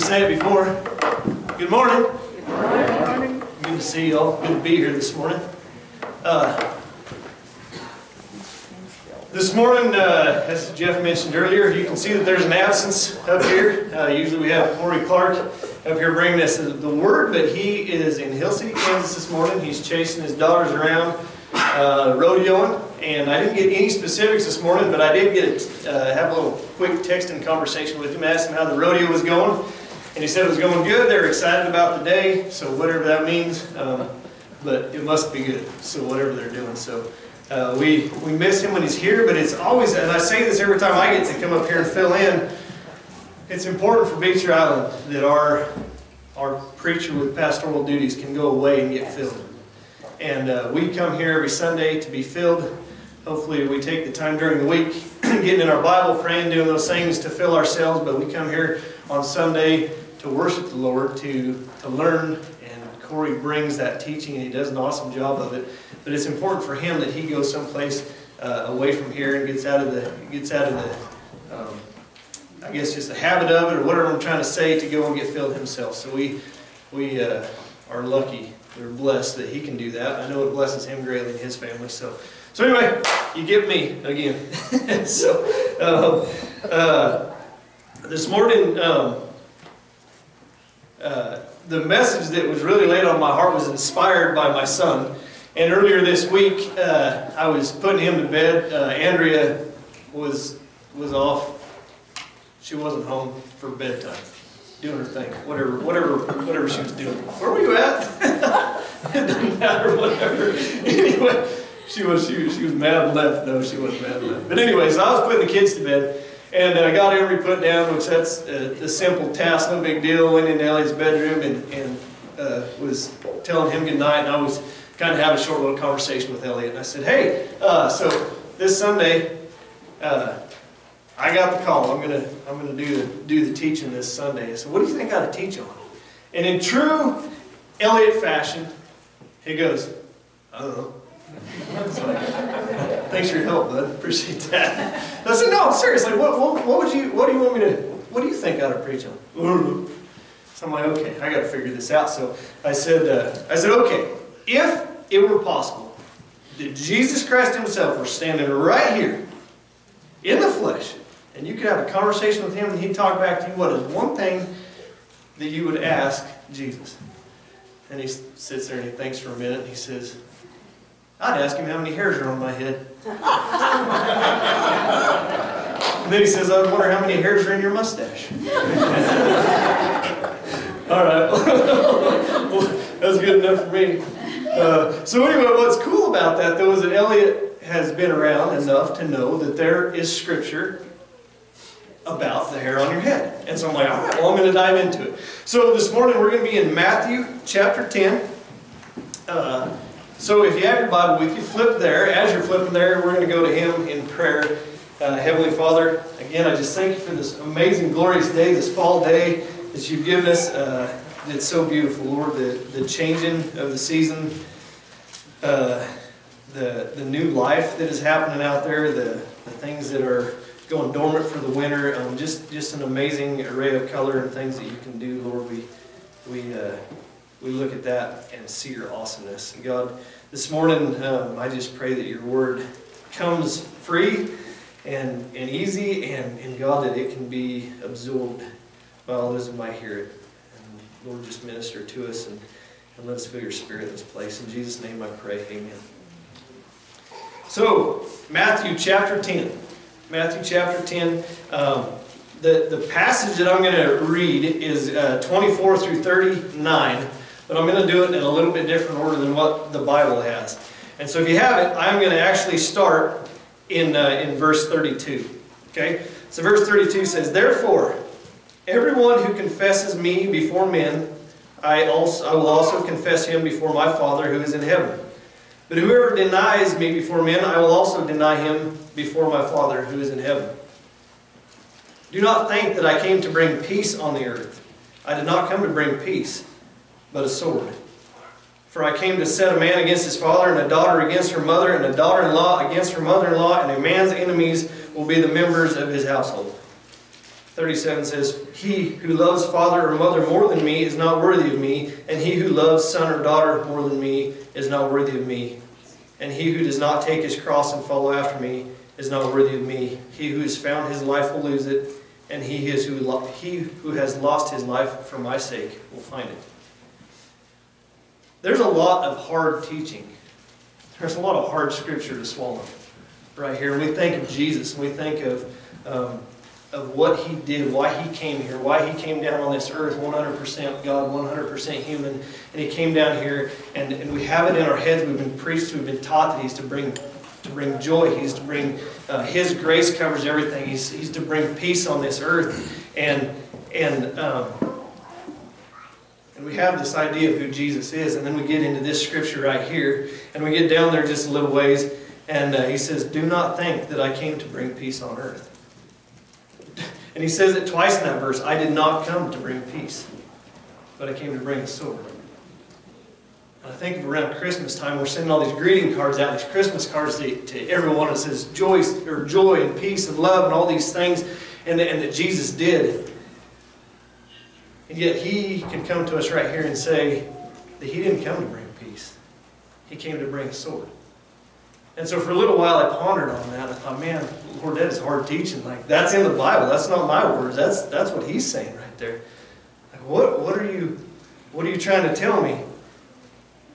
say it before. Good morning. Good to see you all. Good to be here this morning. Uh, this morning, uh, as Jeff mentioned earlier, you can see that there's an absence up here. Uh, usually we have Corey Clark up here bringing us the word, but he is in Hill City, Kansas this morning. He's chasing his daughters around uh, rodeoing, and I didn't get any specifics this morning, but I did get uh, have a little quick text and conversation with him, asked him how the rodeo was going, and he said it was going good. They were excited about the day, so whatever that means, um, but it must be good. So whatever they're doing, so. Uh, we, we miss him when he's here, but it's always, and I say this every time I get to come up here and fill in, it's important for Beecher Island that our, our preacher with pastoral duties can go away and get filled. And uh, we come here every Sunday to be filled. Hopefully we take the time during the week, getting in our Bible, praying, doing those things to fill ourselves, but we come here on Sunday to worship the Lord, to, to learn, and Corey brings that teaching, and he does an awesome job of it. But it's important for him that he goes someplace uh, away from here and gets out of the gets out of the um, I guess just the habit of it or whatever I'm trying to say to go and get filled himself. So we we uh, are lucky, we're blessed that he can do that. I know it blesses him greatly and his family. So so anyway, you get me again. so um, uh, this morning. Um, uh, the message that was really laid on my heart was inspired by my son. And earlier this week, uh, I was putting him to bed. Uh, Andrea was was off. She wasn't home for bedtime, doing her thing, whatever, whatever, whatever she was doing. Where were you at? it doesn't matter, whatever. Anyway, she was she she was mad and left. No, she wasn't mad and left. But anyway, so I was putting the kids to bed. And I got Emery put down, which that's a, a, simple task, no big deal. Went into Ellie's bedroom and, and uh, was telling him good night. And I was kind of having a short little conversation with Elliot. And I said, hey, uh, so this Sunday, uh, I got the call. I'm gonna I'm gonna do the, do the teaching this Sunday. I said, what do you think I ought to teach on? And in true Elliot fashion, he goes, I don't know. Thanks for your help, bud. Appreciate that. I said, no, seriously, what, what, what, would you, what do you want me to, what do you think I ought to preach on? So I'm like, okay, I got to figure this out. So I said, uh, I said, okay, if it were possible that Jesus Christ himself were standing right here in the flesh, and you could have a conversation with him and he'd talk back to you, what is one thing that you would ask Jesus? And he sits there and he thinks for a minute and he says, I'd ask him how many hairs are on my head. and then he says, I wonder how many hairs are in your mustache. All right. that's good enough for me. Uh, so anyway, what's cool about that, though, is that Elliot has been around enough to know that there is scripture about the hair on your head. And so I'm like, all right, well, I'm going to dive into it. So this morning we're going to be in Matthew chapter 10. Uh, so if you have your Bible with you, flip there. As you're flipping there, we're going to go to Him in prayer. Uh, Heavenly Father, again, I just thank you for this amazing, glorious day, this fall day that you've given us. Uh, it's so beautiful, Lord, the, the changing of the season, uh, the, the new life that is happening out there, the, the things that are going dormant for the winter, um, just, just an amazing array of color and things that you can do, Lord. We, we, uh, we look at that and see your awesomeness. God, this morning, um, I just pray that your word comes free and, and easy, and, and God, that it can be absorbed by all those who might hear it. And Lord, just minister to us and, and let us feel your spirit in this place. In Jesus' name I pray, amen. So, Matthew chapter 10. Matthew chapter 10. Um, the, the passage that I'm going to read is uh, 24 through 39, but I'm going to do it in a little bit different order than what the Bible has. And so if you have it, I'm going to actually start in, uh, in verse 32. Okay? So verse 32 says, Therefore, everyone who confesses me before men, I, also, I will also confess him before my Father who is in heaven. But whoever denies me before men, I will also deny him before my Father who is in heaven. Do not think that I came to bring peace on the earth. I did not come to bring peace, but a sword. For I came to set a man against his father, and a daughter against her mother, and a daughter-in-law against her mother-in-law, and a man's enemies will be the members of his household. 37 says, He who loves father or mother more than me is not worthy of me, and he who loves son or daughter more than me is not worthy of me. And he who does not take his cross and follow after me is not worthy of me. He who has found his life will lose it, and he who has lost his life for my sake will find it. There's a lot of hard teaching. There's a lot of hard scripture to swallow right here. We think of Jesus, and we think of, um, of what he did, why he came here, why he came down on this earth, 100% God, 100% human, and he came down here, and, and we have it in our heads, we've been preached, we've been taught that he's to bring to bring joy. He's to bring, uh, His grace covers everything. He's, he's to bring peace on this earth. And, and, um, and we have this idea of who Jesus is. And then we get into this scripture right here. And we get down there just a little ways. And uh, he says, Do not think that I came to bring peace on earth. And he says it twice in that verse I did not come to bring peace, but I came to bring a sword. I think around Christmas time, we're sending all these greeting cards out, these Christmas cards to, to everyone. It says joy, or joy and peace and love and all these things, and, and that Jesus did. And yet He can come to us right here and say that He didn't come to bring peace. He came to bring a sword. And so for a little while I pondered on that. I thought, man, Lord, that is hard teaching. Like that's in the Bible. That's not my words. That's that's what He's saying right there. Like what what are you what are you trying to tell me?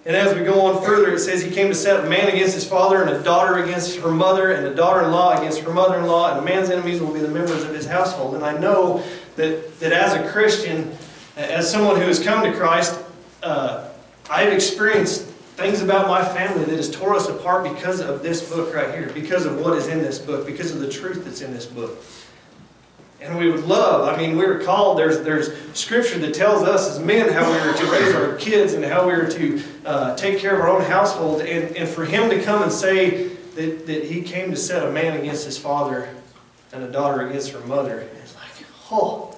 And as we go on further, it says he came to set a man against his father, and a daughter against her mother, and a daughter in law against her mother in law, and a man's enemies will be the members of his household. And I know that, that as a Christian, as someone who has come to Christ, uh, I've experienced things about my family that has tore us apart because of this book right here, because of what is in this book, because of the truth that's in this book. And we would love, I mean, we were called, there's, there's scripture that tells us as men how we are to raise our kids and how we are to uh, take care of our own household. And, and for him to come and say that, that he came to set a man against his father and a daughter against her mother, oh,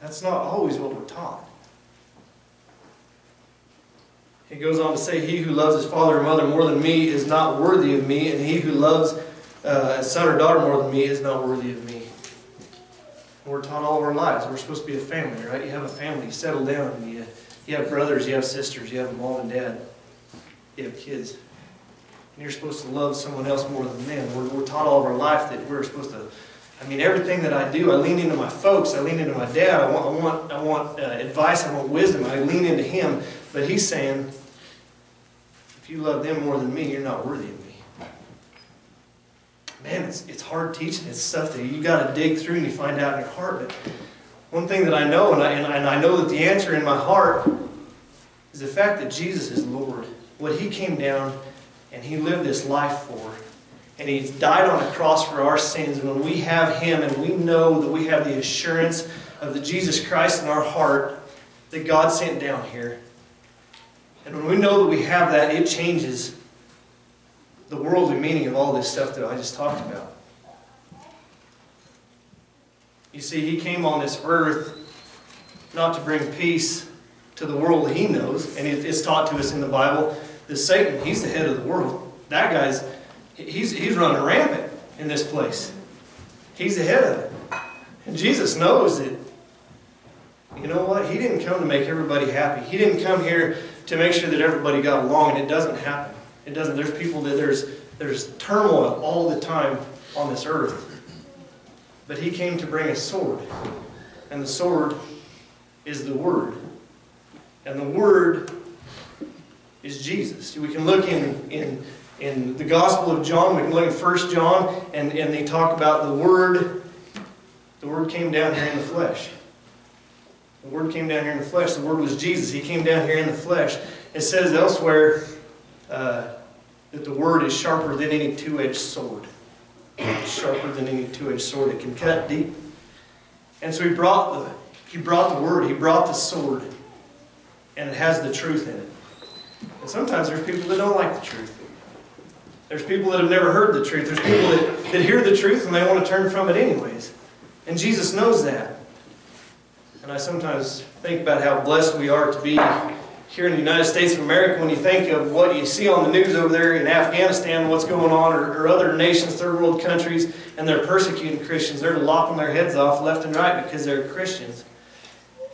that's not always what we're taught. He goes on to say, He who loves his father or mother more than me is not worthy of me, and he who loves uh, a son or daughter more than me is not worthy of me. We're taught all of our lives. We're supposed to be a family, right? You have a family, you settle down, you, you have brothers, you have sisters, you have mom and dad, you have kids. And you're supposed to love someone else more than them. We're, we're taught all of our life that we're supposed to, I mean, everything that I do, I lean into my folks, I lean into my dad, I want, I want, I want uh, advice, I want wisdom, I lean into him. But he's saying, if you love them more than me, you're not worthy of me man, it's, it's hard teaching. It's stuff that you got to dig through and you find out in your heart. But one thing that I know, and I, and, and I know that the answer in my heart is the fact that Jesus is Lord. What He came down and He lived this life for. And He died on a cross for our sins. When we have Him and we know that we have the assurance of the Jesus Christ in our heart that God sent down here, and when we know that we have that, it changes the worldly meaning of all this stuff that I just talked about. You see, he came on this earth not to bring peace to the world he knows, and it's taught to us in the Bible that Satan, he's the head of the world. That guy's, he's, he's running rampant in this place. He's the head of it. And Jesus knows that, you know what? He didn't come to make everybody happy. He didn't come here to make sure that everybody got along, and it doesn't happen. It doesn't. There's people that there's there's turmoil all the time on this earth. But he came to bring a sword. And the sword is the word. And the word is Jesus. We can look in, in, in the Gospel of John, we can look in 1 John, and, and they talk about the word. The word came down here in the flesh. The word came down here in the flesh. The word was Jesus. He came down here in the flesh. It says elsewhere, uh, that the word is sharper than any two-edged sword. It's sharper than any two-edged sword. It can cut deep. And so he brought the he brought the word, he brought the sword, and it has the truth in it. And sometimes there's people that don't like the truth. There's people that have never heard the truth. There's people that, that hear the truth and they want to turn from it anyways. And Jesus knows that. And I sometimes think about how blessed we are to be here in the United States of America, when you think of what you see on the news over there in Afghanistan, what's going on, or, or other nations, third world countries, and they're persecuting Christians, they're lopping their heads off left and right because they're Christians.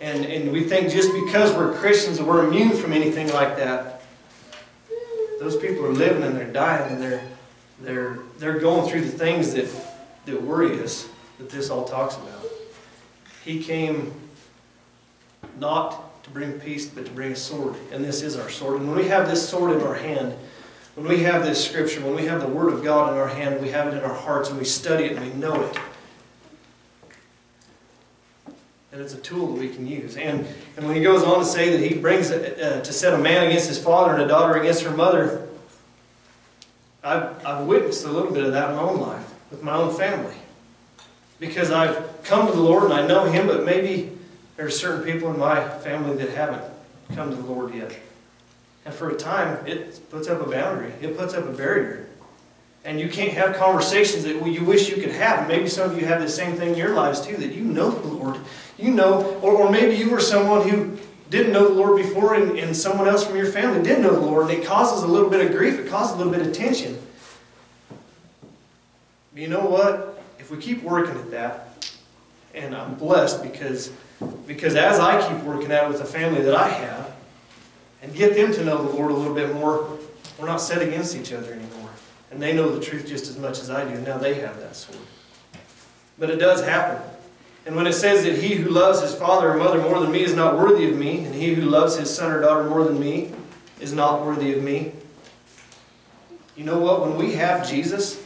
And, and we think just because we're Christians we're immune from anything like that. Those people are living and they're dying and they're, they're, they're going through the things that, that worry us, that this all talks about. He came not to bring peace, but to bring a sword. And this is our sword. And when we have this sword in our hand, when we have this scripture, when we have the Word of God in our hand, we have it in our hearts, and we study it and we know it. And it's a tool that we can use. And, and when he goes on to say that he brings uh, to set a man against his father and a daughter against her mother, I've, I've witnessed a little bit of that in my own life, with my own family. Because I've come to the Lord and I know Him, but maybe there are certain people in my family that haven't come to the Lord yet. And for a time, it puts up a boundary. It puts up a barrier. And you can't have conversations that you wish you could have. Maybe some of you have the same thing in your lives too, that you know the Lord. You know, or, or maybe you were someone who didn't know the Lord before and, and someone else from your family did know the Lord, and it causes a little bit of grief. It causes a little bit of tension. But you know what? If we keep working at that, and I'm blessed because because as I keep working at it with the family that I have and get them to know the Lord a little bit more, we're not set against each other anymore. And they know the truth just as much as I do. Now they have that sword. But it does happen. And when it says that he who loves his father or mother more than me is not worthy of me, and he who loves his son or daughter more than me is not worthy of me, you know what? When we have Jesus,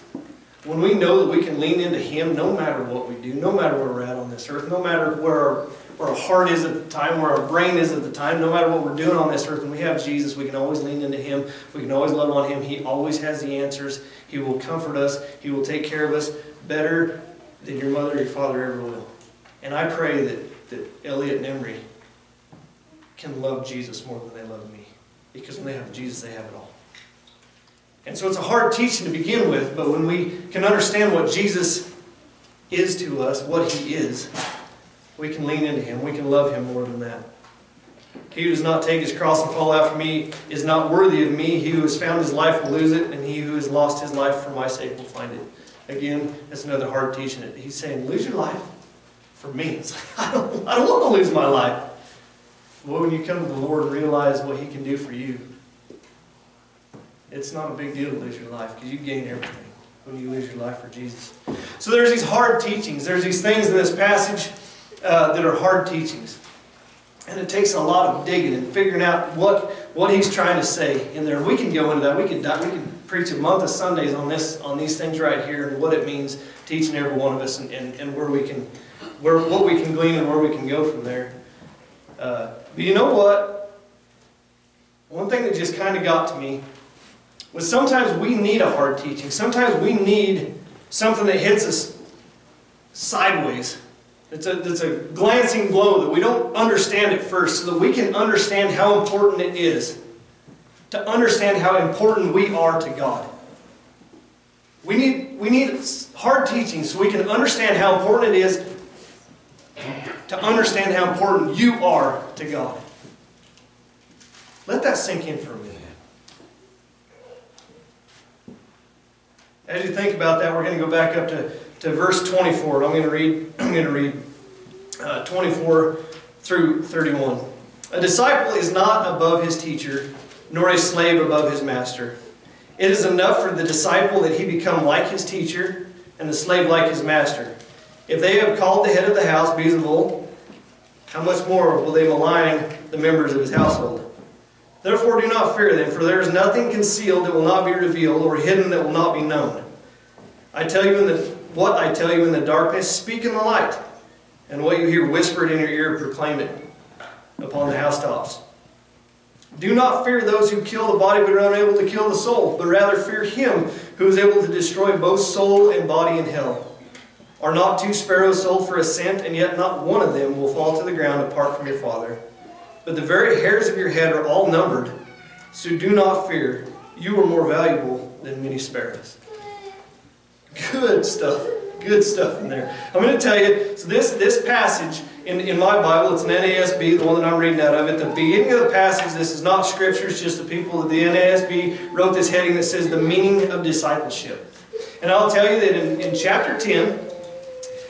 when we know that we can lean into him no matter what we do, no matter where we're at on this earth, no matter where our where our heart is at the time, where our brain is at the time, no matter what we're doing on this earth, when we have Jesus, we can always lean into Him. We can always love on Him. He always has the answers. He will comfort us. He will take care of us better than your mother or your father ever will. And I pray that, that Elliot and Emery can love Jesus more than they love me. Because when they have Jesus, they have it all. And so it's a hard teaching to begin with, but when we can understand what Jesus is to us, what He is, we can lean into him. We can love him more than that. He who does not take his cross and follow after me is not worthy of me. He who has found his life will lose it, and he who has lost his life for my sake will find it. Again, that's another hard teaching. He's saying, lose your life for me. It's like, I don't, I don't want to lose my life. Well, when you come to the Lord and realize what he can do for you, it's not a big deal to lose your life because you gain everything when you lose your life for Jesus. So there's these hard teachings. There's these things in this passage uh, that are hard teachings. And it takes a lot of digging and figuring out what, what he's trying to say in there. We can go into that. We could, we could preach a month of Sundays on this on these things right here and what it means to each and every one of us and, and, and where we can where what we can glean and where we can go from there. Uh, but you know what? One thing that just kind of got to me was sometimes we need a hard teaching. Sometimes we need something that hits us sideways it's a, it's a glancing blow that we don't understand at first so that we can understand how important it is to understand how important we are to God. We need, we need hard teaching so we can understand how important it is to understand how important you are to God. Let that sink in for a minute. As you think about that, we're going to go back up to to verse 24. I'm going to read, I'm going to read uh, 24 through 31. A disciple is not above his teacher, nor a slave above his master. It is enough for the disciple that he become like his teacher, and the slave like his master. If they have called the head of the house Beelzebul, how much more will they malign the members of his household? Therefore do not fear them, for there is nothing concealed that will not be revealed, or hidden that will not be known. I tell you in the what I tell you in the darkness, speak in the light. And what you hear whispered in your ear, proclaim it upon the housetops. Do not fear those who kill the body but are unable to kill the soul, but rather fear him who is able to destroy both soul and body in hell. Are not two sparrows sold for a cent, and yet not one of them will fall to the ground apart from your Father? But the very hairs of your head are all numbered, so do not fear. You are more valuable than many sparrows. Good stuff. Good stuff in there. I'm going to tell you, so this, this passage in, in my Bible, it's an NASB, the one that I'm reading out of. At the beginning of the passage, this is not scripture, it's just the people of the NASB wrote this heading that says the meaning of discipleship. And I'll tell you that in, in chapter 10,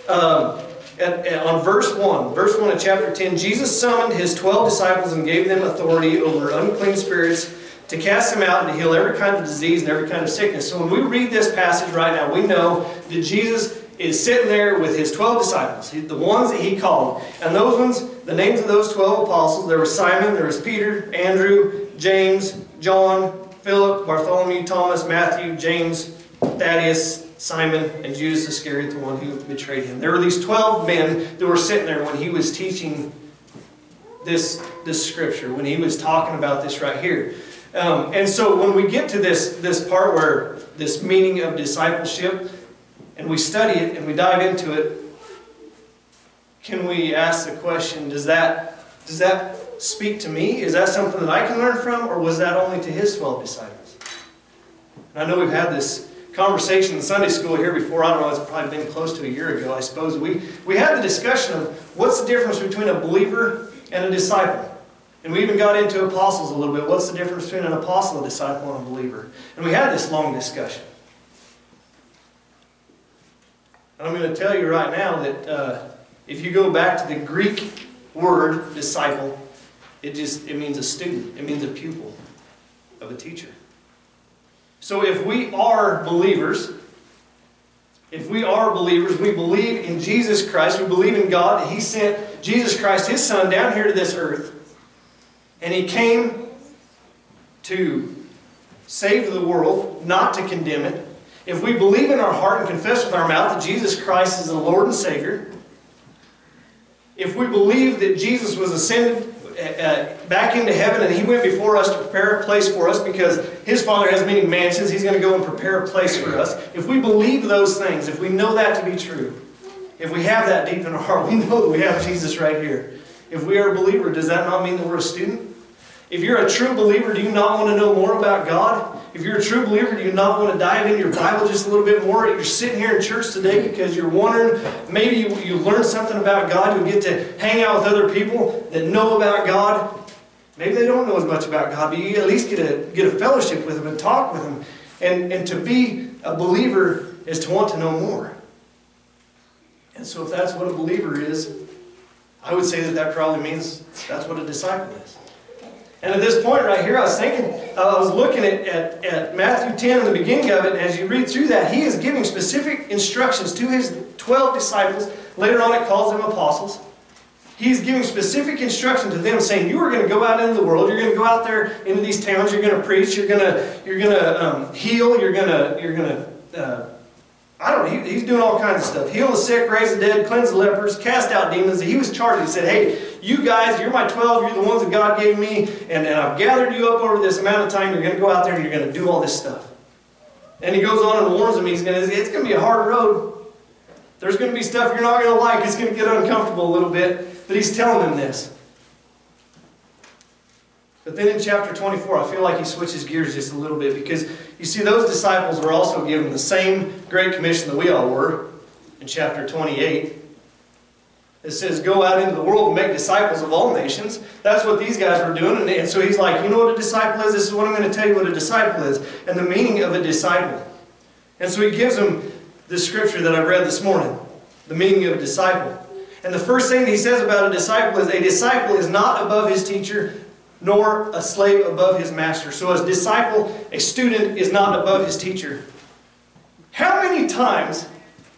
um, at, at, on verse 1, verse 1 of chapter 10, Jesus summoned his 12 disciples and gave them authority over unclean spirits to cast them out and to heal every kind of disease and every kind of sickness. So when we read this passage right now, we know that Jesus is sitting there with his 12 disciples, the ones that he called. And those ones, the names of those 12 apostles, there was Simon, there was Peter, Andrew, James, John, Philip, Bartholomew, Thomas, Matthew, James, Thaddeus, Simon, and Judas Iscariot, the one who betrayed him. There were these 12 men that were sitting there when he was teaching this, this scripture, when he was talking about this right here. Um, and so when we get to this, this part where this meaning of discipleship, and we study it and we dive into it, can we ask the question, does that, does that speak to me? Is that something that I can learn from, or was that only to his 12 disciples? And I know we've had this conversation in Sunday school here before, I don't know, it's probably been close to a year ago, I suppose. We, we had the discussion of what's the difference between a believer and a disciple. And we even got into apostles a little bit. What's the difference between an apostle, a disciple, and a believer? And we had this long discussion. And I'm going to tell you right now that uh, if you go back to the Greek word disciple, it just it means a student. It means a pupil of a teacher. So if we are believers, if we are believers, we believe in Jesus Christ, we believe in God, that He sent Jesus Christ, His Son, down here to this earth, and He came to save the world, not to condemn it, if we believe in our heart and confess with our mouth that Jesus Christ is the Lord and Savior, if we believe that Jesus was ascended uh, back into heaven and He went before us to prepare a place for us because His Father has many mansions, He's going to go and prepare a place for us. If we believe those things, if we know that to be true, if we have that deep in our heart, we know that we have Jesus right here. If we are a believer, does that not mean that we're a student? If you're a true believer, do you not want to know more about God? If you're a true believer, do you not want to dive into your Bible just a little bit more? You're sitting here in church today because you're wondering, maybe you, you learned something about God. You get to hang out with other people that know about God. Maybe they don't know as much about God, but you at least get a, get a fellowship with them and talk with them. And, and to be a believer is to want to know more. And so if that's what a believer is, I would say that that probably means that's what a disciple is. And at this point right here, I was thinking, uh, I was looking at, at, at, Matthew 10 in the beginning of it, and as you read through that, he is giving specific instructions to his 12 disciples. Later on, it calls them apostles. He's giving specific instruction to them, saying, You are going to go out into the world, you're going to go out there into these towns, you're going to preach, you're going to, you're going to um, heal, you're going to, you're going to uh, I don't know, he, he's doing all kinds of stuff. Heal the sick, raise the dead, cleanse the lepers, cast out demons. He was charged. He said, hey, you guys, you're my 12, you're the ones that God gave me, and, and I've gathered you up over this amount of time. You're going to go out there and you're going to do all this stuff. And he goes on and warns them. He's going to, it's going to be a hard road. There's going to be stuff you're not going to like. It's going to get uncomfortable a little bit. But he's telling them this. But then in chapter 24, I feel like he switches gears just a little bit because you see, those disciples were also given the same great commission that we all were in chapter 28. It says, Go out into the world and make disciples of all nations. That's what these guys were doing. And so he's like, You know what a disciple is? This is what I'm going to tell you what a disciple is and the meaning of a disciple. And so he gives them the scripture that I read this morning the meaning of a disciple. And the first thing he says about a disciple is a disciple is not above his teacher, nor a slave above his master. So, as disciple, a student is not above his teacher. How many times,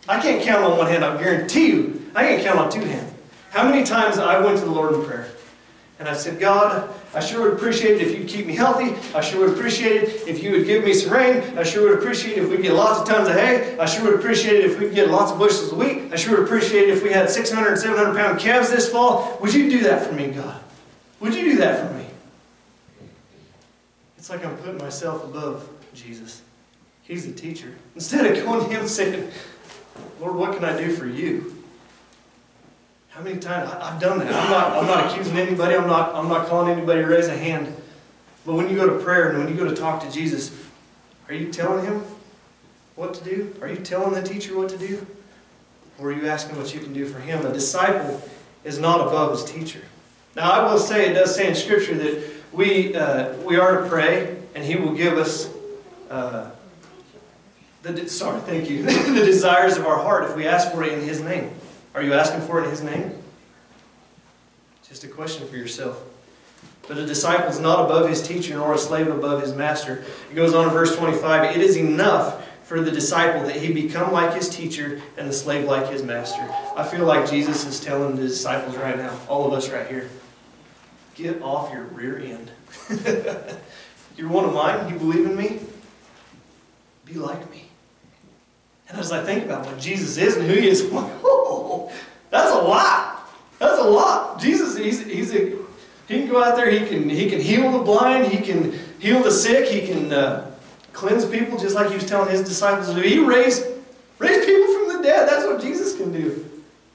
I can't count on one hand, I guarantee you, I can't count on two hands. How many times I went to the Lord in prayer and I said, God, I sure would appreciate it if you'd keep me healthy. I sure would appreciate it if you would give me some rain. I sure would appreciate it if we get lots of tons of hay. I sure would appreciate it if we get lots of bushels of wheat. I sure would appreciate it if we had 600 and 700 pound calves this fall. Would you do that for me, God? Would you do that for me? It's like I'm putting myself above Jesus. He's the teacher. Instead of going to him and saying, Lord, what can I do for you? How many times I've done that. I'm not, I'm not accusing anybody. I'm not, I'm not calling anybody to raise a hand. But when you go to prayer and when you go to talk to Jesus, are you telling him what to do? Are you telling the teacher what to do? Or are you asking what you can do for him? A disciple is not above his teacher. Now, I will say, it does say in Scripture that we, uh, we are to pray, and he will give us, uh, the, sorry, thank you, the desires of our heart if we ask for it in his name. Are you asking for it in his name? Just a question for yourself. But a disciple is not above his teacher, nor a slave above his master. It goes on in verse 25 It is enough for the disciple that he become like his teacher and the slave like his master. I feel like Jesus is telling the disciples right now, all of us right here, get off your rear end. You're one of mine. You believe in me? Be like me. And as I think about what Jesus is and who he is, oh, that's a lot. That's a lot. Jesus, he's, he's a, he can go out there, he can, he can heal the blind, he can heal the sick, he can uh, cleanse people just like he was telling his disciples to do. He raised, raised people from the dead. That's what Jesus can do.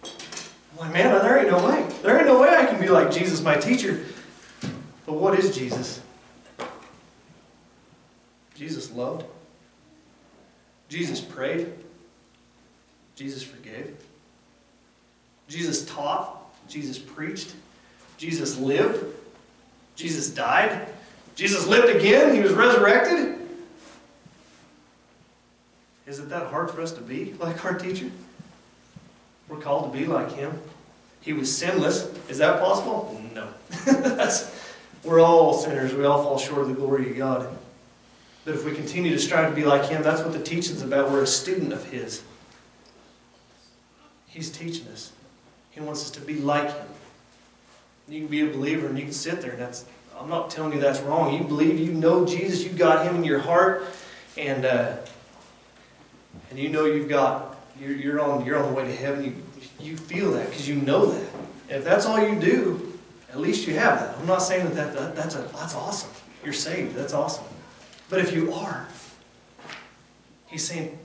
I'm like, man, there ain't no way. There ain't no way I can be like Jesus, my teacher. But what is Jesus? Jesus loved. Jesus prayed. Jesus forgave. Jesus taught. Jesus preached. Jesus lived. Jesus died. Jesus lived again. He was resurrected. Is it that hard for us to be like our teacher? We're called to be like him. He was sinless. Is that possible? No. That's, we're all sinners. We all fall short of the glory of God. But if we continue to strive to be like him, that's what the teaching's about. We're a student of his. He's teaching us. He wants us to be like him. You can be a believer and you can sit there and that's I'm not telling you that's wrong. You believe you know Jesus, you've got him in your heart, and uh, and you know you've got you're, you're on you're on the way to heaven. You you feel that because you know that. If that's all you do, at least you have that. I'm not saying that, that, that that's a that's awesome. You're saved. That's awesome. But if you are, he's saying,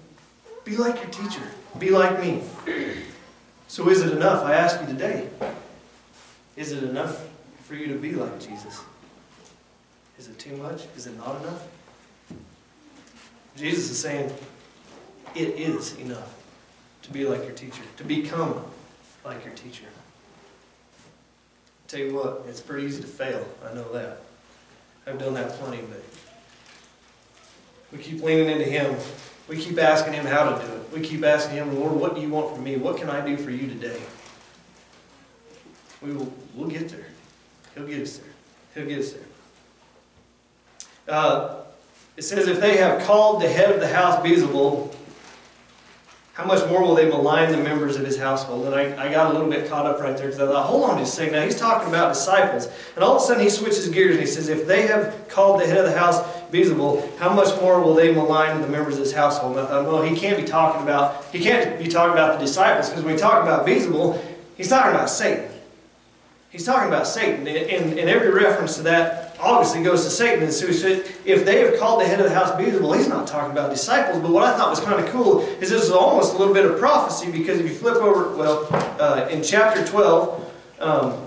be like your teacher. Be like me. So is it enough? I ask you today. Is it enough for you to be like Jesus? Is it too much? Is it not enough? Jesus is saying, it is enough to be like your teacher, to become like your teacher. Tell you what, it's pretty easy to fail. I know that. I've done that plenty, but we keep leaning into Him. We keep asking Him how to do it. We keep asking Him, Lord, what do you want from me? What can I do for you today? We will, we'll get there. He'll get us there. He'll get us there. Uh, it says, if they have called the head of the house Beelzebul, how much more will they malign the members of his household? And I, I got a little bit caught up right there because I thought, hold on just a second. Now he's talking about disciples. And all of a sudden he switches gears and he says, if they have called the head of the house Beelzebul, how much more will they malign the members of his household? And I thought, well, he can't be talking about, he can't be talking about the disciples because when he talk about Beelzebul, he's talking about Satan. He's talking about Satan. And, and every reference to that obviously goes to Satan. And so if they have called the head of the house Beelzebul, he's not talking about disciples. But what I thought was kind of cool is this is almost a little bit of prophecy because if you flip over, well, uh, in chapter 12, um,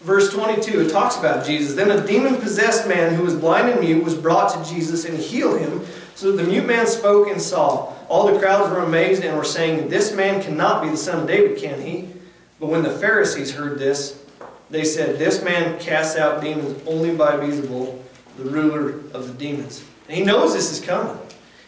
verse 22, it talks about Jesus. Then a demon-possessed man who was blind and mute was brought to Jesus and healed him. So the mute man spoke and saw. All the crowds were amazed and were saying, This man cannot be the son of David, can he? But when the Pharisees heard this, they said, This man casts out demons only by Beelzebul, the ruler of the demons. And he knows this is coming.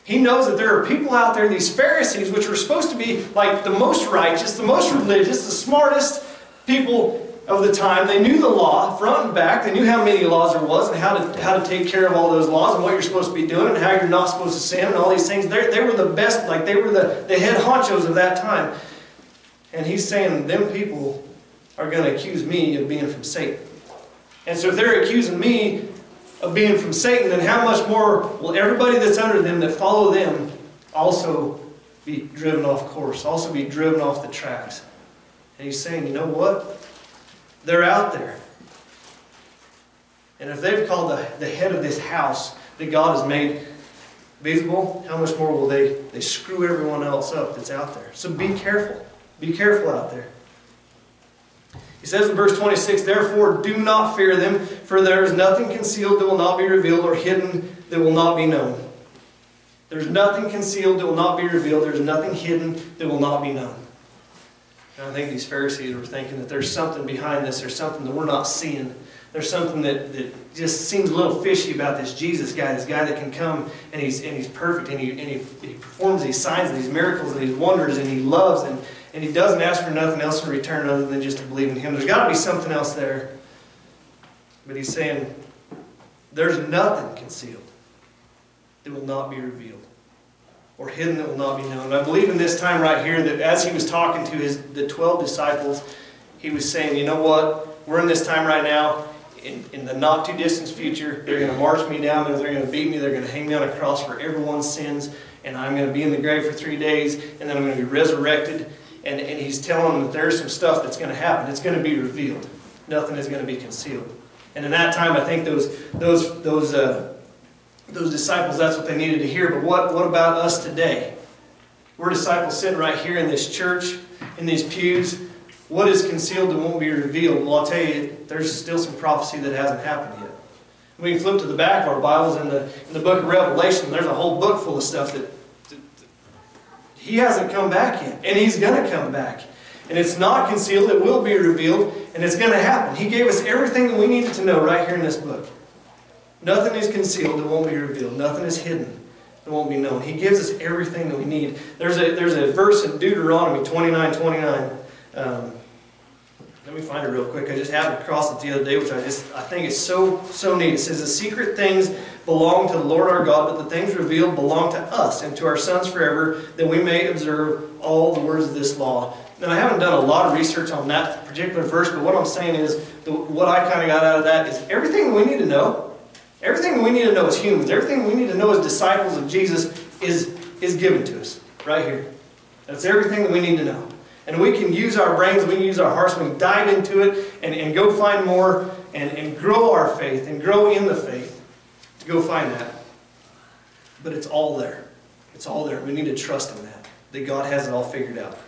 He knows that there are people out there, these Pharisees, which were supposed to be like the most righteous, the most religious, the smartest people of the time. They knew the law front and back. They knew how many laws there was and how to, how to take care of all those laws and what you're supposed to be doing and how you're not supposed to sin and all these things. They're, they were the best, like they were the, the head honchos of that time. And he's saying, them people are going to accuse me of being from Satan. And so if they're accusing me of being from Satan, then how much more will everybody that's under them that follow them also be driven off course, also be driven off the tracks? And he's saying, you know what? They're out there. And if they've called the, the head of this house that God has made visible, how much more will they, they screw everyone else up that's out there? So be careful. Be careful out there. He says in verse 26, Therefore do not fear them, for there is nothing concealed that will not be revealed, or hidden that will not be known. There's nothing concealed that will not be revealed. There's nothing hidden that will not be known. And I think these Pharisees were thinking that there's something behind this, there's something that we're not seeing. There's something that, that just seems a little fishy about this Jesus guy, this guy that can come and he's, and he's perfect and, he, and he, he performs these signs and these miracles and these wonders and he loves and, and he doesn't ask for nothing else in return other than just to believe in him. There's got to be something else there. But he's saying, there's nothing concealed that will not be revealed or hidden that will not be known. I believe in this time right here that as he was talking to his the 12 disciples, he was saying, you know what? We're in this time right now. In, in the not too distant future, they're going to march me down they're going to beat me, they're going to hang me on a cross for everyone's sins, and I'm going to be in the grave for three days, and then I'm going to be resurrected. And, and he's telling them that there's some stuff that's going to happen. It's going to be revealed. Nothing is going to be concealed. And in that time, I think those, those, those, uh, those disciples, that's what they needed to hear. But what, what about us today? We're disciples sitting right here in this church, in these pews. What is concealed that won't be revealed? Well, I'll tell you, there's still some prophecy that hasn't happened yet. We can flip to the back of our Bibles in the, in the book of Revelation. There's a whole book full of stuff that, that, that he hasn't come back yet. And he's going to come back. And it's not concealed, it will be revealed, and it's going to happen. He gave us everything that we needed to know right here in this book. Nothing is concealed that won't be revealed. Nothing is hidden that won't be known. He gives us everything that we need. There's a, there's a verse in Deuteronomy 29 29. Um, let me find it real quick. I just happened across it the other day, which I just I think is so so neat. It says, "The secret things belong to the Lord our God, but the things revealed belong to us and to our sons forever, that we may observe all the words of this law." Now, I haven't done a lot of research on that particular verse, but what I'm saying is, the, what I kind of got out of that is everything we need to know, everything we need to know as humans, everything we need to know as disciples of Jesus is, is given to us right here. That's everything that we need to know. And we can use our brains, we can use our hearts, we can dive into it and, and go find more and, and grow our faith and grow in the faith to go find that. But it's all there. It's all there. We need to trust in that, that God has it all figured out.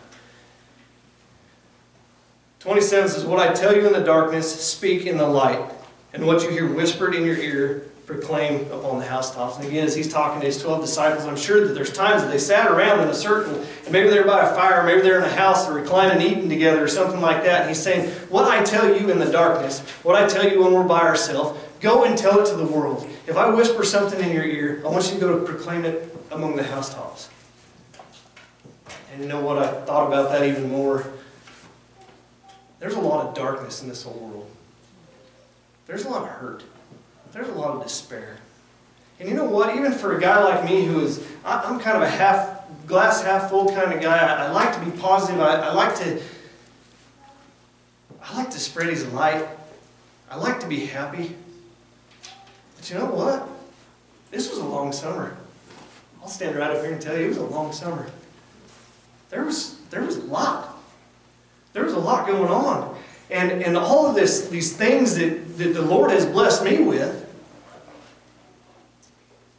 27 says, What I tell you in the darkness, speak in the light. And what you hear whispered in your ear, proclaim upon the housetops. And again, as he's talking to his 12 disciples, I'm sure that there's times that they sat around in a circle, and maybe they're by a fire, maybe they're in a house, they're reclining, eating together, or something like that. And he's saying, What I tell you in the darkness, what I tell you when we're by ourselves, go and tell it to the world. If I whisper something in your ear, I want you to go to proclaim it among the housetops. And you know what? I thought about that even more there's a lot of darkness in this whole world. There's a lot of hurt. There's a lot of despair. And you know what? Even for a guy like me who is, I'm kind of a half, glass half full kind of guy. I, I like to be positive. I, I like to, I like to spread his light. I like to be happy. But you know what? This was a long summer. I'll stand right up here and tell you it was a long summer. There was, there was a lot there was a lot going on. And, and all of this, these things that, that the Lord has blessed me with,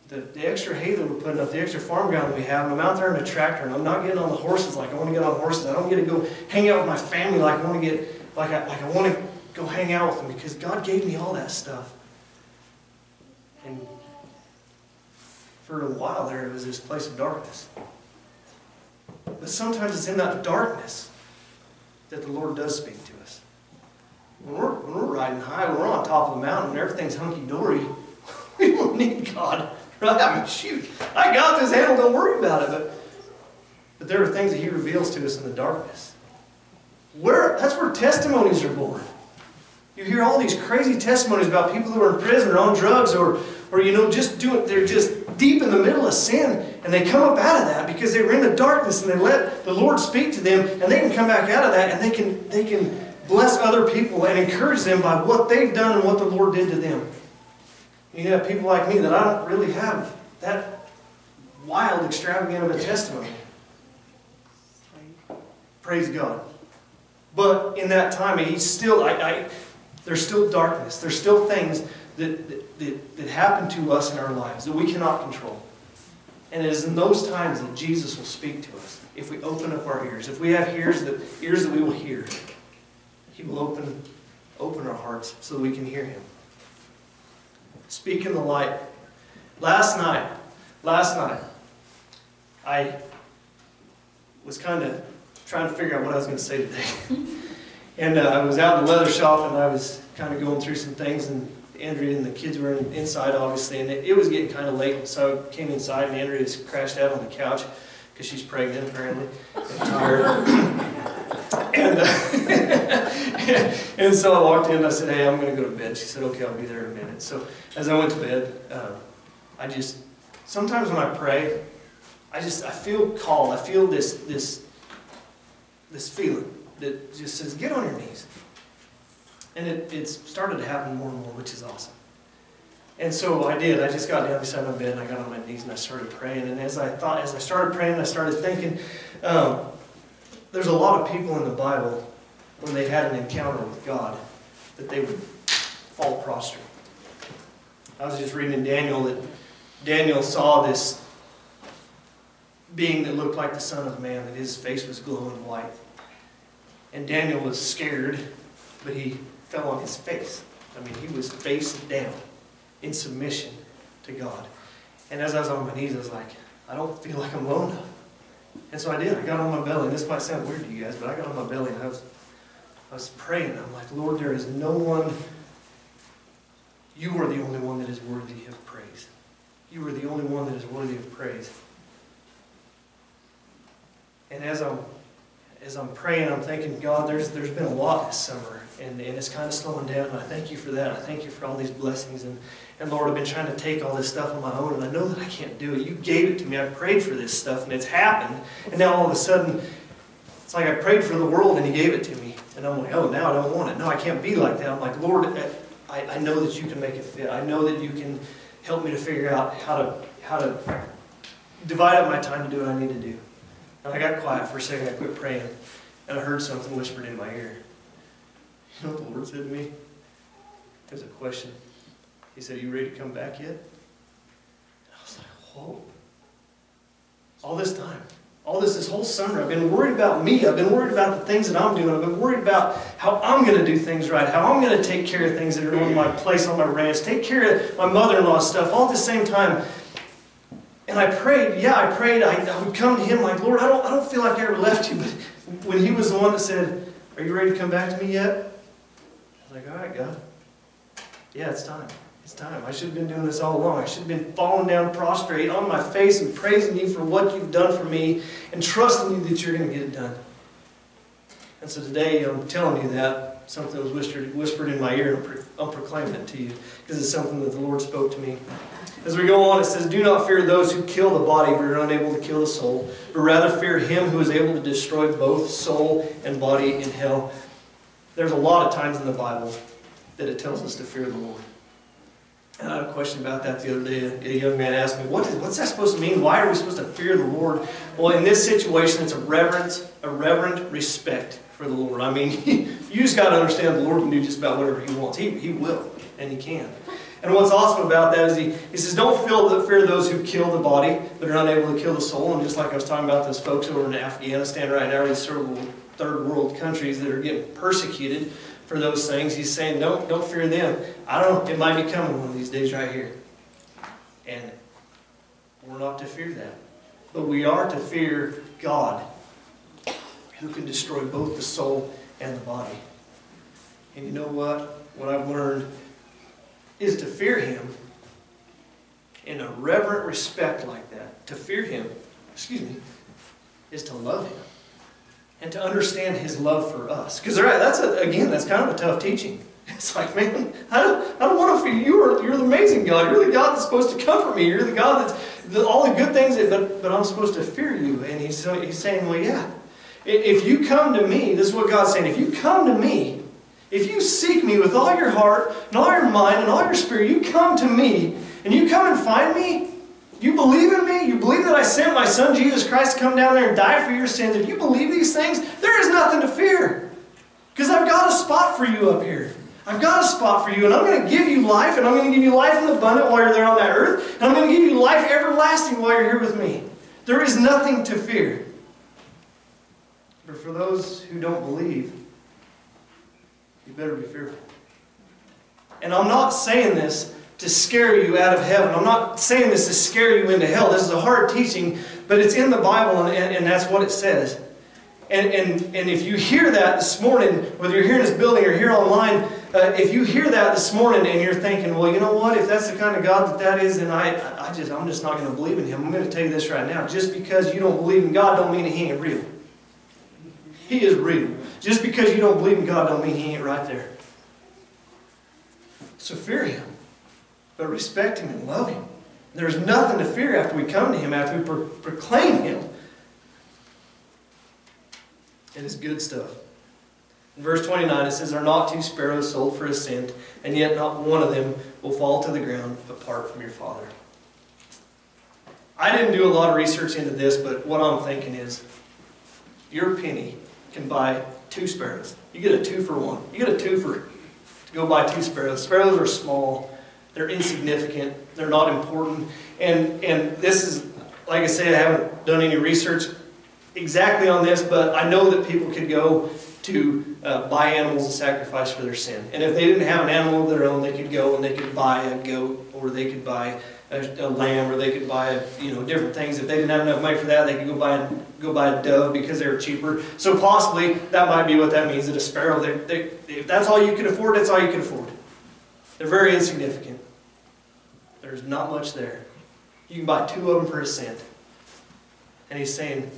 the, the extra hay that we're putting up, the extra farm ground that we have, and I'm out there in a tractor, and I'm not getting on the horses like I want to get on horses. I don't get to go hang out with my family like I want to get, like I, like I want to go hang out with them because God gave me all that stuff. And for a while there, it was this place of darkness. But sometimes it's in that darkness that the Lord does speak to us. When we're, when we're riding high, when we're on top of the mountain and everything's hunky-dory, we don't need God. Right? I mean, shoot, I got this handle, don't worry about it. But, but there are things that He reveals to us in the darkness. Where, that's where testimonies are born. You hear all these crazy testimonies about people who are in prison or on drugs or, or you know, just doing, they're just deep in the middle of sin and they come up out of that because they were in the darkness and they let the Lord speak to them and they can come back out of that and they can, they can bless other people and encourage them by what they've done and what the Lord did to them. You have people like me that I don't really have that wild, extravagant of a testimony. Praise God. But in that time, he's still, I, I, there's still darkness. There's still things that, that, that, happen to us in our lives that we cannot control. And it is in those times that Jesus will speak to us. If we open up our ears, if we have ears that, ears that we will hear, He will open, open our hearts so that we can hear Him. Speak in the light. Last night, last night, I was kind of trying to figure out what I was going to say today. and uh, I was out in the leather shop and I was kind of going through some things and Andrea and the kids were in, inside obviously and it, it was getting kind of late so I came inside and Andrea just crashed out on the couch because she's pregnant apparently and tired. And, and so I walked in and I said, hey, I'm going to go to bed. She said, okay, I'll be there in a minute. So as I went to bed, uh, I just, sometimes when I pray, I just, I feel called. I feel this, this, this feeling that just says, get on your knees. And it, it's started to happen more and more, which is awesome. And so I did. I just got down beside my bed and I got on my knees and I started praying. And as I thought, as I started praying, I started thinking, um, there's a lot of people in the Bible when they had an encounter with God that they would fall prostrate. I was just reading in Daniel that Daniel saw this being that looked like the Son of Man, that his face was glowing white. And Daniel was scared, but he fell on his face. I mean, he was face down in submission to God. And as I was on my knees, I was like, I don't feel like I'm low enough. And so I did. I got on my belly. And this might sound weird to you guys, but I got on my belly and I was, I was praying. I'm like, Lord, there is no one. You are the only one that is worthy of praise. You are the only one that is worthy of praise. And as I'm as I'm praying, I'm thinking, God, there's there's been a lot this summer, and, and it's kind of slowing down. And I thank you for that. I thank you for all these blessings. And, and Lord, I've been trying to take all this stuff on my own, and I know that I can't do it. You gave it to me. I prayed for this stuff, and it's happened. And now all of a sudden, it's like I prayed for the world, and He gave it to me. And I'm like, oh, now I don't want it. No, I can't be like that. I'm like, Lord, uh, I, I know that you can make it fit. I know that you can help me to figure out how to how to divide up my time to do what I need to do. And I got quiet for a second. I quit praying. And I heard something whispered in my ear. You know what the Lord said to me? Was a question. He said, Are you ready to come back yet? And I was like, Whoa. All this time. All this, this whole summer, I've been worried about me. I've been worried about the things that I'm doing. I've been worried about how I'm going to do things right, how I'm going to take care of things that are on my place on my ranch, take care of my mother-in-law's stuff, all at the same time. And I prayed, yeah, I prayed. I, I, would come to him like, Lord, I don't, I don't feel like I ever left you. But when he was the one that said, Are you ready to come back to me yet? I was like, All right, God. Yeah, it's time. It's time. I should have been doing this all along. I should have been falling down prostrate on my face and praising you for what you've done for me and trusting you that you're going to get it done. And so today I'm telling you that. Something was whispered, whispered in my ear, and I'm proclaiming it to you because it's something that the Lord spoke to me. As we go on, it says, Do not fear those who kill the body but are unable to kill the soul, but rather fear him who is able to destroy both soul and body in hell. There's a lot of times in the Bible that it tells us to fear the Lord. I had a question about that the other day. A young man asked me, what is, what's that supposed to mean? Why are we supposed to fear the Lord? Well, in this situation, it's a reverent, a reverent respect for the Lord. I mean, you just got to understand the Lord can do just about whatever He wants. He, he will, and He can. And what's awesome about that is he, he says, don't feel the fear of those who kill the body, but are unable to kill the soul. And just like I was talking about those folks over in Afghanistan right now, these third world countries that are getting persecuted for those things, he's saying, don't, don't fear them. I don't it might be coming one of these days right here. And we're not to fear that. But we are to fear God, who can destroy both the soul and the body. And you know what? What I've learned is to fear Him in a reverent respect like that. To fear Him, excuse me, is to love Him and to understand His love for us. Because that's a, again, that's kind of a tough teaching. It's like, man, I don't, I don't want to fear you. Are, you're the amazing God. You're the God that's supposed to comfort me. You're the God that's the, all the good things, that, but, but I'm supposed to fear you. And he's, he's saying, well, yeah. If you come to me, this is what God's saying. If you come to me if you seek me with all your heart and all your mind and all your spirit, you come to me and you come and find me, you believe in me, you believe that I sent my son Jesus Christ to come down there and die for your sins, if you believe these things, there is nothing to fear. Because I've got a spot for you up here. I've got a spot for you, and I'm going to give you life, and I'm going to give you life in abundant while you're there on that earth, and I'm going to give you life everlasting while you're here with me. There is nothing to fear. But for those who don't believe, you better be fearful. And I'm not saying this to scare you out of heaven. I'm not saying this to scare you into hell. This is a hard teaching, but it's in the Bible, and, and, and that's what it says. And, and, and if you hear that this morning, whether you're here in this building or here online, uh, if you hear that this morning and you're thinking, well, you know what, if that's the kind of God that that is, then I, I just, I'm just not going to believe in Him. I'm going to tell you this right now. Just because you don't believe in God don't mean He ain't real. He is real. Just because you don't believe in God don't mean He ain't right there. So fear Him, but respect Him and love Him. There's nothing to fear after we come to Him, after we pro- proclaim Him. It is good stuff. In verse 29, it says, Are not two sparrows sold for a cent, and yet not one of them will fall to the ground apart from your Father. I didn't do a lot of research into this, but what I'm thinking is your penny can buy two sparrows. You get a two for one. You get a two for to go buy two sparrows. Sparrows are small, they're insignificant, they're not important. And and this is like I say, I haven't done any research exactly on this, but I know that people could go to uh, buy animals and sacrifice for their sin. And if they didn't have an animal of their own, they could go and they could buy a goat, or they could buy a, a lamb, or they could buy a, you know different things. If they didn't have enough money for that, they could go buy a, go buy a dove because they were cheaper. So possibly that might be what that means. That a sparrow, they, they, if that's all you can afford, that's all you can afford. They're very insignificant. There's not much there. You can buy two of them for a cent. And he's saying,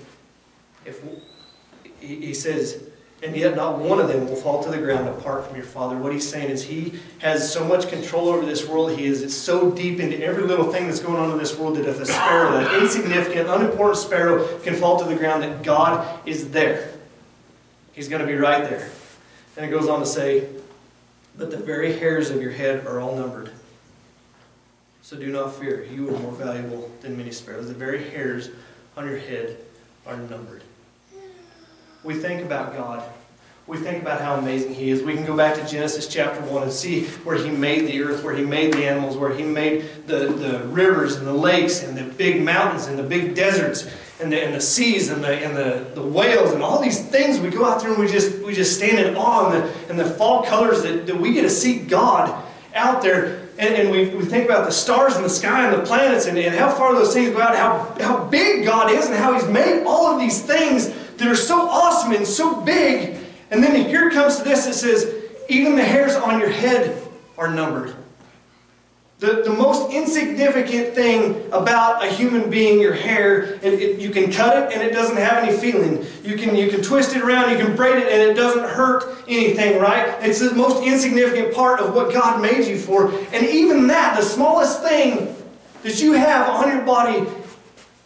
if he, says, and yet not one of them will fall to the ground apart from your Father. What he's saying is he has so much control over this world. He is so deep into every little thing that's going on in this world that if a sparrow, an insignificant, unimportant sparrow, can fall to the ground, that God is there. He's going to be right there. And it goes on to say, but the very hairs of your head are all numbered. So do not fear. You are more valuable than many sparrows. The very hairs on your head are numbered we think about God, we think about how amazing He is. We can go back to Genesis chapter 1 and see where He made the earth, where He made the animals, where He made the, the rivers and the lakes and the big mountains and the big deserts and the, and the seas and, the, and the, the whales and all these things. We go out there and we just, we just stand in awe and the, and the fall colors that, that we get to see God out there. And, and we, we think about the stars in the sky and the planets and, and how far those things go out, how, how big God is and how He's made all of these things that are so awesome and so big. And then here comes to this it says, even the hairs on your head are numbered. The, the most insignificant thing about a human being, your hair, it, it, you can cut it and it doesn't have any feeling. You can, you can twist it around, you can braid it, and it doesn't hurt anything, right? It's the most insignificant part of what God made you for. And even that, the smallest thing that you have on your body,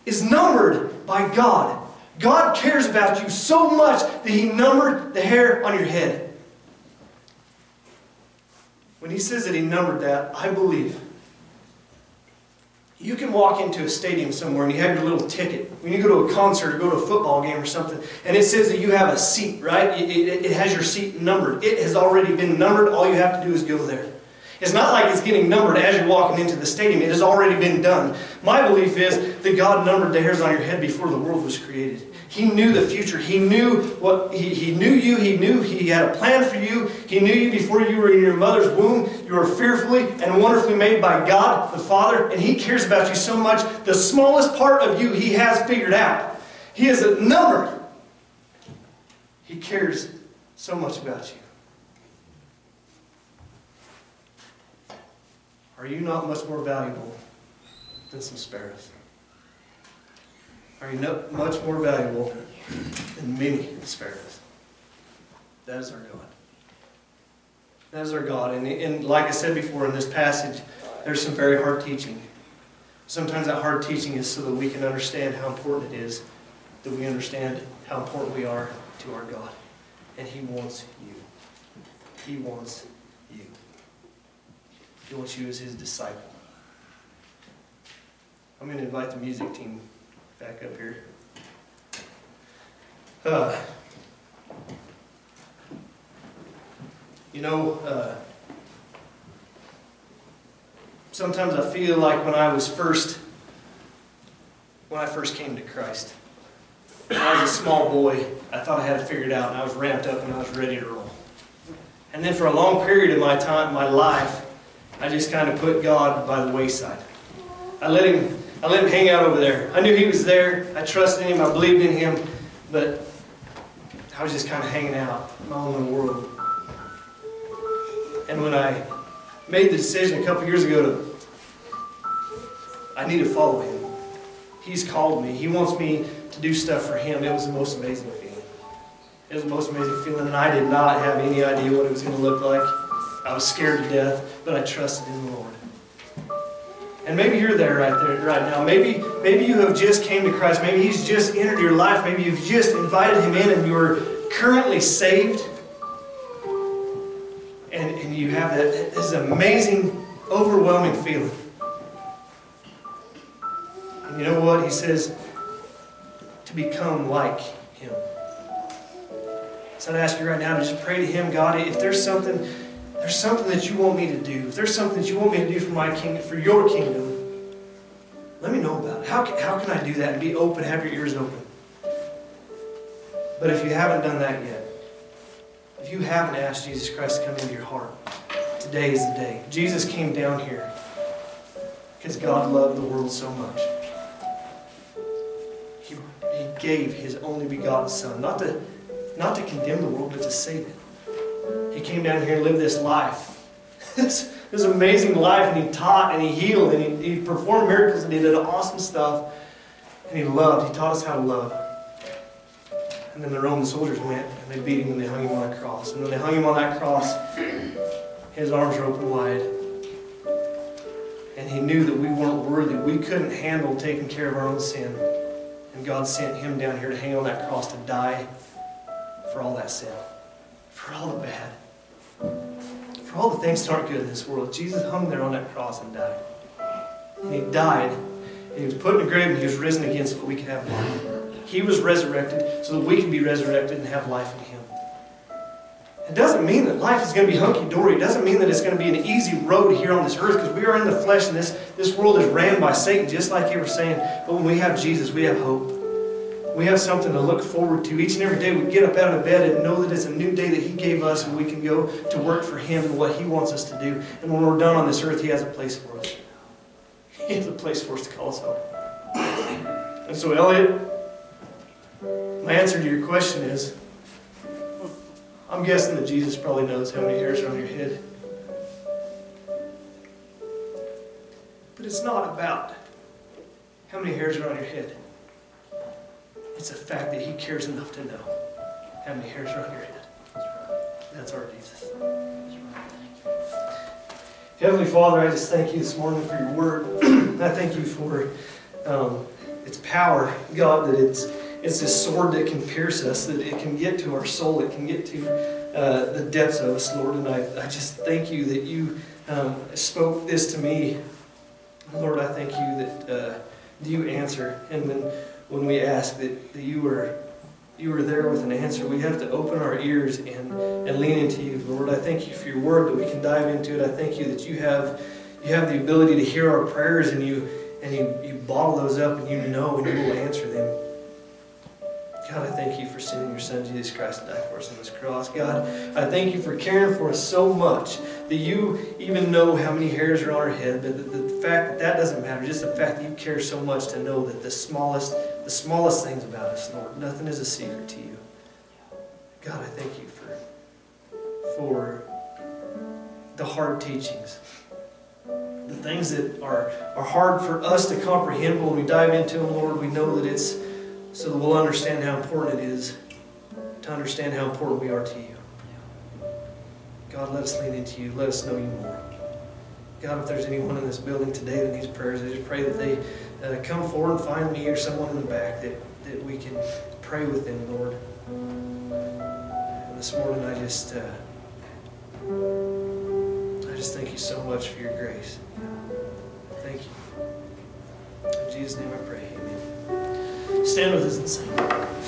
is numbered by God. God cares about you so much that He numbered the hair on your head. When He says that He numbered that, I believe. You can walk into a stadium somewhere and you have your little ticket. When you go to a concert or go to a football game or something, and it says that you have a seat, right? It, it, it has your seat numbered. It has already been numbered. All you have to do is go there. It's not like it's getting numbered as you're walking into the stadium. It has already been done. My belief is that God numbered the hairs on your head before the world was created. He knew the future. He knew what he, he knew you. He knew he had a plan for you. He knew you before you were in your mother's womb. You were fearfully and wonderfully made by God the Father, and He cares about you so much. The smallest part of you He has figured out. He is a number. He cares so much about you. Are you not much more valuable than some sparrows? Are much more valuable than many sparrows? That is our God. That is our God. And, and like I said before in this passage, there's some very hard teaching. Sometimes that hard teaching is so that we can understand how important it is that we understand how important we are to our God. And He wants you. He wants you. He wants you as His disciple. I'm going to invite the music team back up here. Uh, you know, uh, sometimes I feel like when I was first, when I first came to Christ, when I was a small boy, I thought I had it figured out and I was ramped up and I was ready to roll. And then for a long period of my time, my life, I just kind of put God by the wayside. I let him I let him hang out over there. I knew he was there. I trusted him. I believed in him. But I was just kind of hanging out in my own little world. And when I made the decision a couple years ago to, I need to follow him. He's called me. He wants me to do stuff for him. It was the most amazing feeling. It was the most amazing feeling, and I did not have any idea what it was going to look like. I was scared to death, but I trusted in the Lord. And maybe you're there right there right now. Maybe maybe you have just came to Christ. Maybe He's just entered your life. Maybe you've just invited Him in, and you're currently saved. And, and you have that this amazing, overwhelming feeling. And you know what? He says to become like Him. So I ask you right now to just pray to Him, God, if there's something, there's something that you want me to do, if there's something that you want me to do for my kingdom, for your kingdom, let me know about it. How can, how can I do that and be open, have your ears open? But if you haven't done that yet, if you haven't asked Jesus Christ to come into your heart, today is the day. Jesus came down here because God loved the world so much. He, he gave His only begotten Son, not to, not to condemn the world, but to save it. He came down here and lived this life. this, this amazing life, and He taught, and He healed, and He, he performed miracles, and He did awesome stuff. And He loved. He taught us how to love. And then the Roman soldiers went and they beat him and they hung him on a cross. And when they hung him on that cross, his arms were open wide. And he knew that we weren't worthy. We couldn't handle taking care of our own sin. And God sent him down here to hang on that cross to die for all that sin, for all the bad, for all the things that aren't good in this world. Jesus hung there on that cross and died. And he died. And he was put in a grave and he was risen again so that we could have life. He was resurrected so that we can be resurrected and have life in Him. It doesn't mean that life is going to be hunky-dory. It doesn't mean that it's going to be an easy road here on this earth because we are in the flesh and this, this world is ran by Satan, just like you were saying. But when we have Jesus, we have hope. We have something to look forward to. Each and every day we get up out of bed and know that it's a new day that He gave us and we can go to work for Him and what He wants us to do. And when we're done on this earth, He has a place for us. He has a place for us to call us home. And so, Elliot, my answer to your question is I'm guessing that Jesus probably knows how many hairs are on your head. But it's not about how many hairs are on your head. It's the fact that He cares enough to know how many hairs are on your head. That's our Jesus. Heavenly Father, I just thank you this morning for your word. I thank you for um, its power, God, that it's it's this sword that can pierce us, that it can get to our soul, it can get to uh, the depths of us, Lord. And I, I just thank you that you um, spoke this to me. Lord, I thank you that uh, you answer. And when, when we ask that, that you were you are there with an answer. We have to open our ears and, and lean into you, Lord. I thank you for your word that we can dive into it. I thank you that you have you have the ability to hear our prayers and you and you, you bottle those up and you know and you will answer them. God, I thank you for sending your son Jesus Christ to die for us on this cross. God, I thank you for caring for us so much that you even know how many hairs are on our head, but the, the fact that that doesn't matter, just the fact that you care so much to know that the smallest, the smallest things about us, Lord, nothing is a secret to you. God, I thank you for, for the hard teachings. The things that are, are hard for us to comprehend when we dive into them, Lord, we know that it's so that we'll understand how important it is to understand how important we are to you. God, let us lean into you. Let us know you more. God, if there's anyone in this building today that needs prayers, I just pray that they uh, come forward and find me or someone in the back that, that we can pray with them, Lord. And this morning I just uh, I just thank you so much for your grace. Thank you. In Jesus' name I pray. Amen. Stand with us and sing.